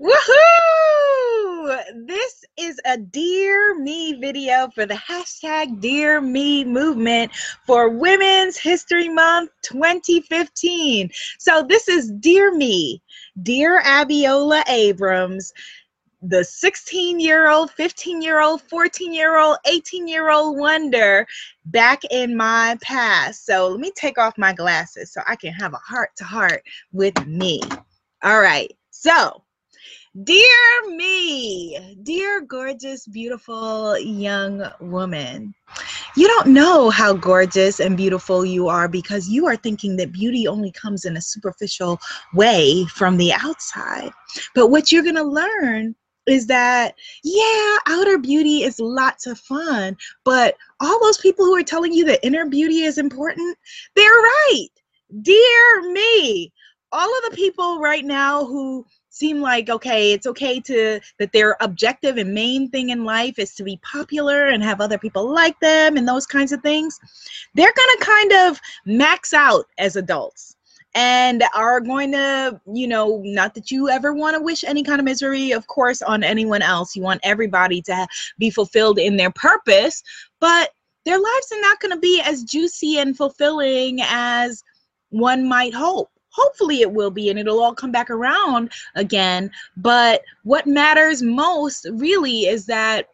Woohoo! This is a Dear Me video for the hashtag Dear Me movement for Women's History Month 2015. So, this is Dear Me, Dear Abiola Abrams, the 16 year old, 15 year old, 14 year old, 18 year old wonder back in my past. So, let me take off my glasses so I can have a heart to heart with me. All right. So, Dear me, dear gorgeous, beautiful young woman, you don't know how gorgeous and beautiful you are because you are thinking that beauty only comes in a superficial way from the outside. But what you're going to learn is that, yeah, outer beauty is lots of fun, but all those people who are telling you that inner beauty is important, they're right. Dear me, all of the people right now who seem like okay it's okay to that their objective and main thing in life is to be popular and have other people like them and those kinds of things they're going to kind of max out as adults and are going to you know not that you ever want to wish any kind of misery of course on anyone else. You want everybody to be fulfilled in their purpose but their lives are not going to be as juicy and fulfilling as one might hope hopefully it will be and it'll all come back around again but what matters most really is that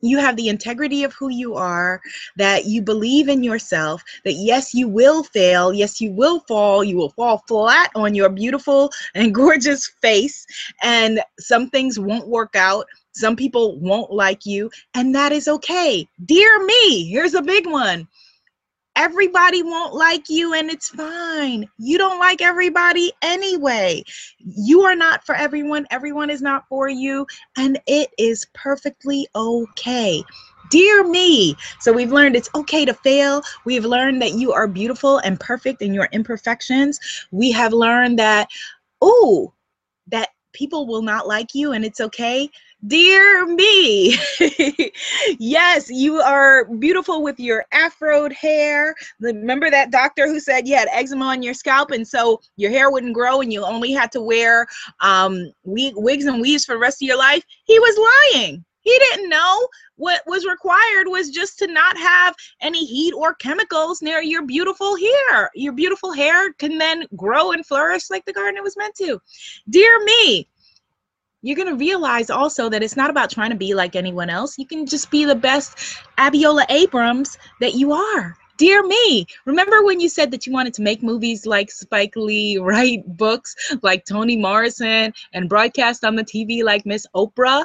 you have the integrity of who you are, that you believe in yourself, that yes, you will fail, yes, you will fall, you will fall flat on your beautiful and gorgeous face, and some things won't work out. Some people won't like you, and that is okay. Dear me, here's a big one everybody won't like you and it's fine. You don't like everybody anyway. You are not for everyone, everyone is not for you, and it is perfectly okay. Dear me. So we've learned it's okay to fail. We've learned that you are beautiful and perfect in your imperfections. We have learned that, oh, that people will not like you and it's okay. Dear me, yes, you are beautiful with your afroed hair. Remember that doctor who said you had eczema on your scalp, and so your hair wouldn't grow, and you only had to wear um, wigs and weaves for the rest of your life? He was lying. He didn't know what was required was just to not have any heat or chemicals near your beautiful hair. Your beautiful hair can then grow and flourish like the garden it was meant to. Dear me, you're going to realize also that it's not about trying to be like anyone else. You can just be the best Abiola Abrams that you are. Dear me, remember when you said that you wanted to make movies like Spike Lee, write books like Toni Morrison, and broadcast on the TV like Miss Oprah?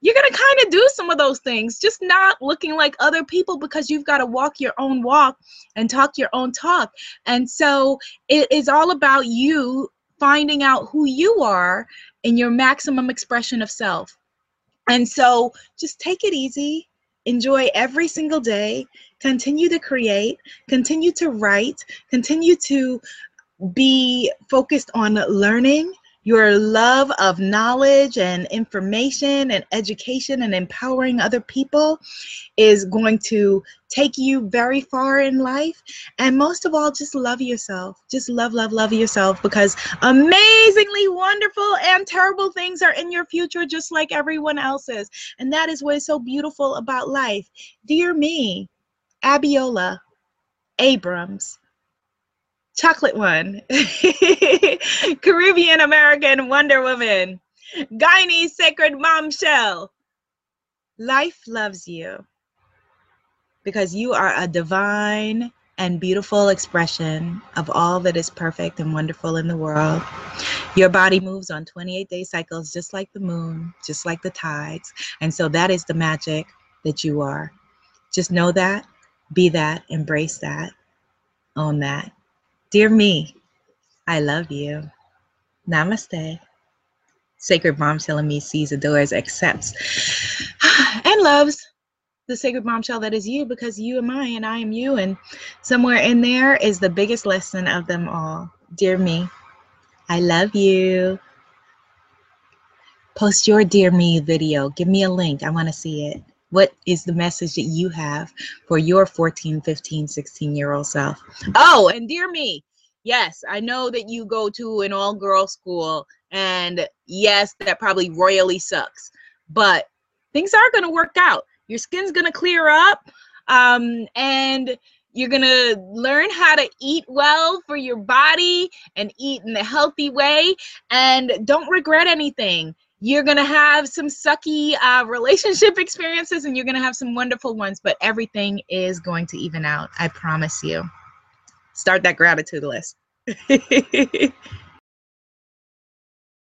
You're going to kind of do some of those things, just not looking like other people because you've got to walk your own walk and talk your own talk. And so it is all about you finding out who you are in your maximum expression of self. And so just take it easy, enjoy every single day, continue to create, continue to write, continue to be focused on learning your love of knowledge and information and education and empowering other people is going to take you very far in life. And most of all, just love yourself. Just love, love, love yourself because amazingly wonderful and terrible things are in your future, just like everyone else's. And that is what is so beautiful about life. Dear me, Abiola Abrams chocolate one, Caribbean American Wonder Woman, Guyanese Sacred Bombshell. Life loves you because you are a divine and beautiful expression of all that is perfect and wonderful in the world. Your body moves on 28 day cycles, just like the moon, just like the tides. And so that is the magic that you are. Just know that, be that, embrace that, own that. Dear me, I love you. Namaste. Sacred Bombshell in me sees, adores, accepts, and loves the sacred bombshell that is you because you am I and I am you. And somewhere in there is the biggest lesson of them all. Dear me, I love you. Post your Dear Me video. Give me a link. I want to see it. What is the message that you have for your 14, 15, 16 year old self? Oh, and dear me, Yes, I know that you go to an all girl school, and yes, that probably royally sucks, but things are going to work out. Your skin's going to clear up, um, and you're going to learn how to eat well for your body and eat in a healthy way, and don't regret anything you're going to have some sucky uh, relationship experiences and you're going to have some wonderful ones, but everything is going to even out. I promise you. Start that gratitude list.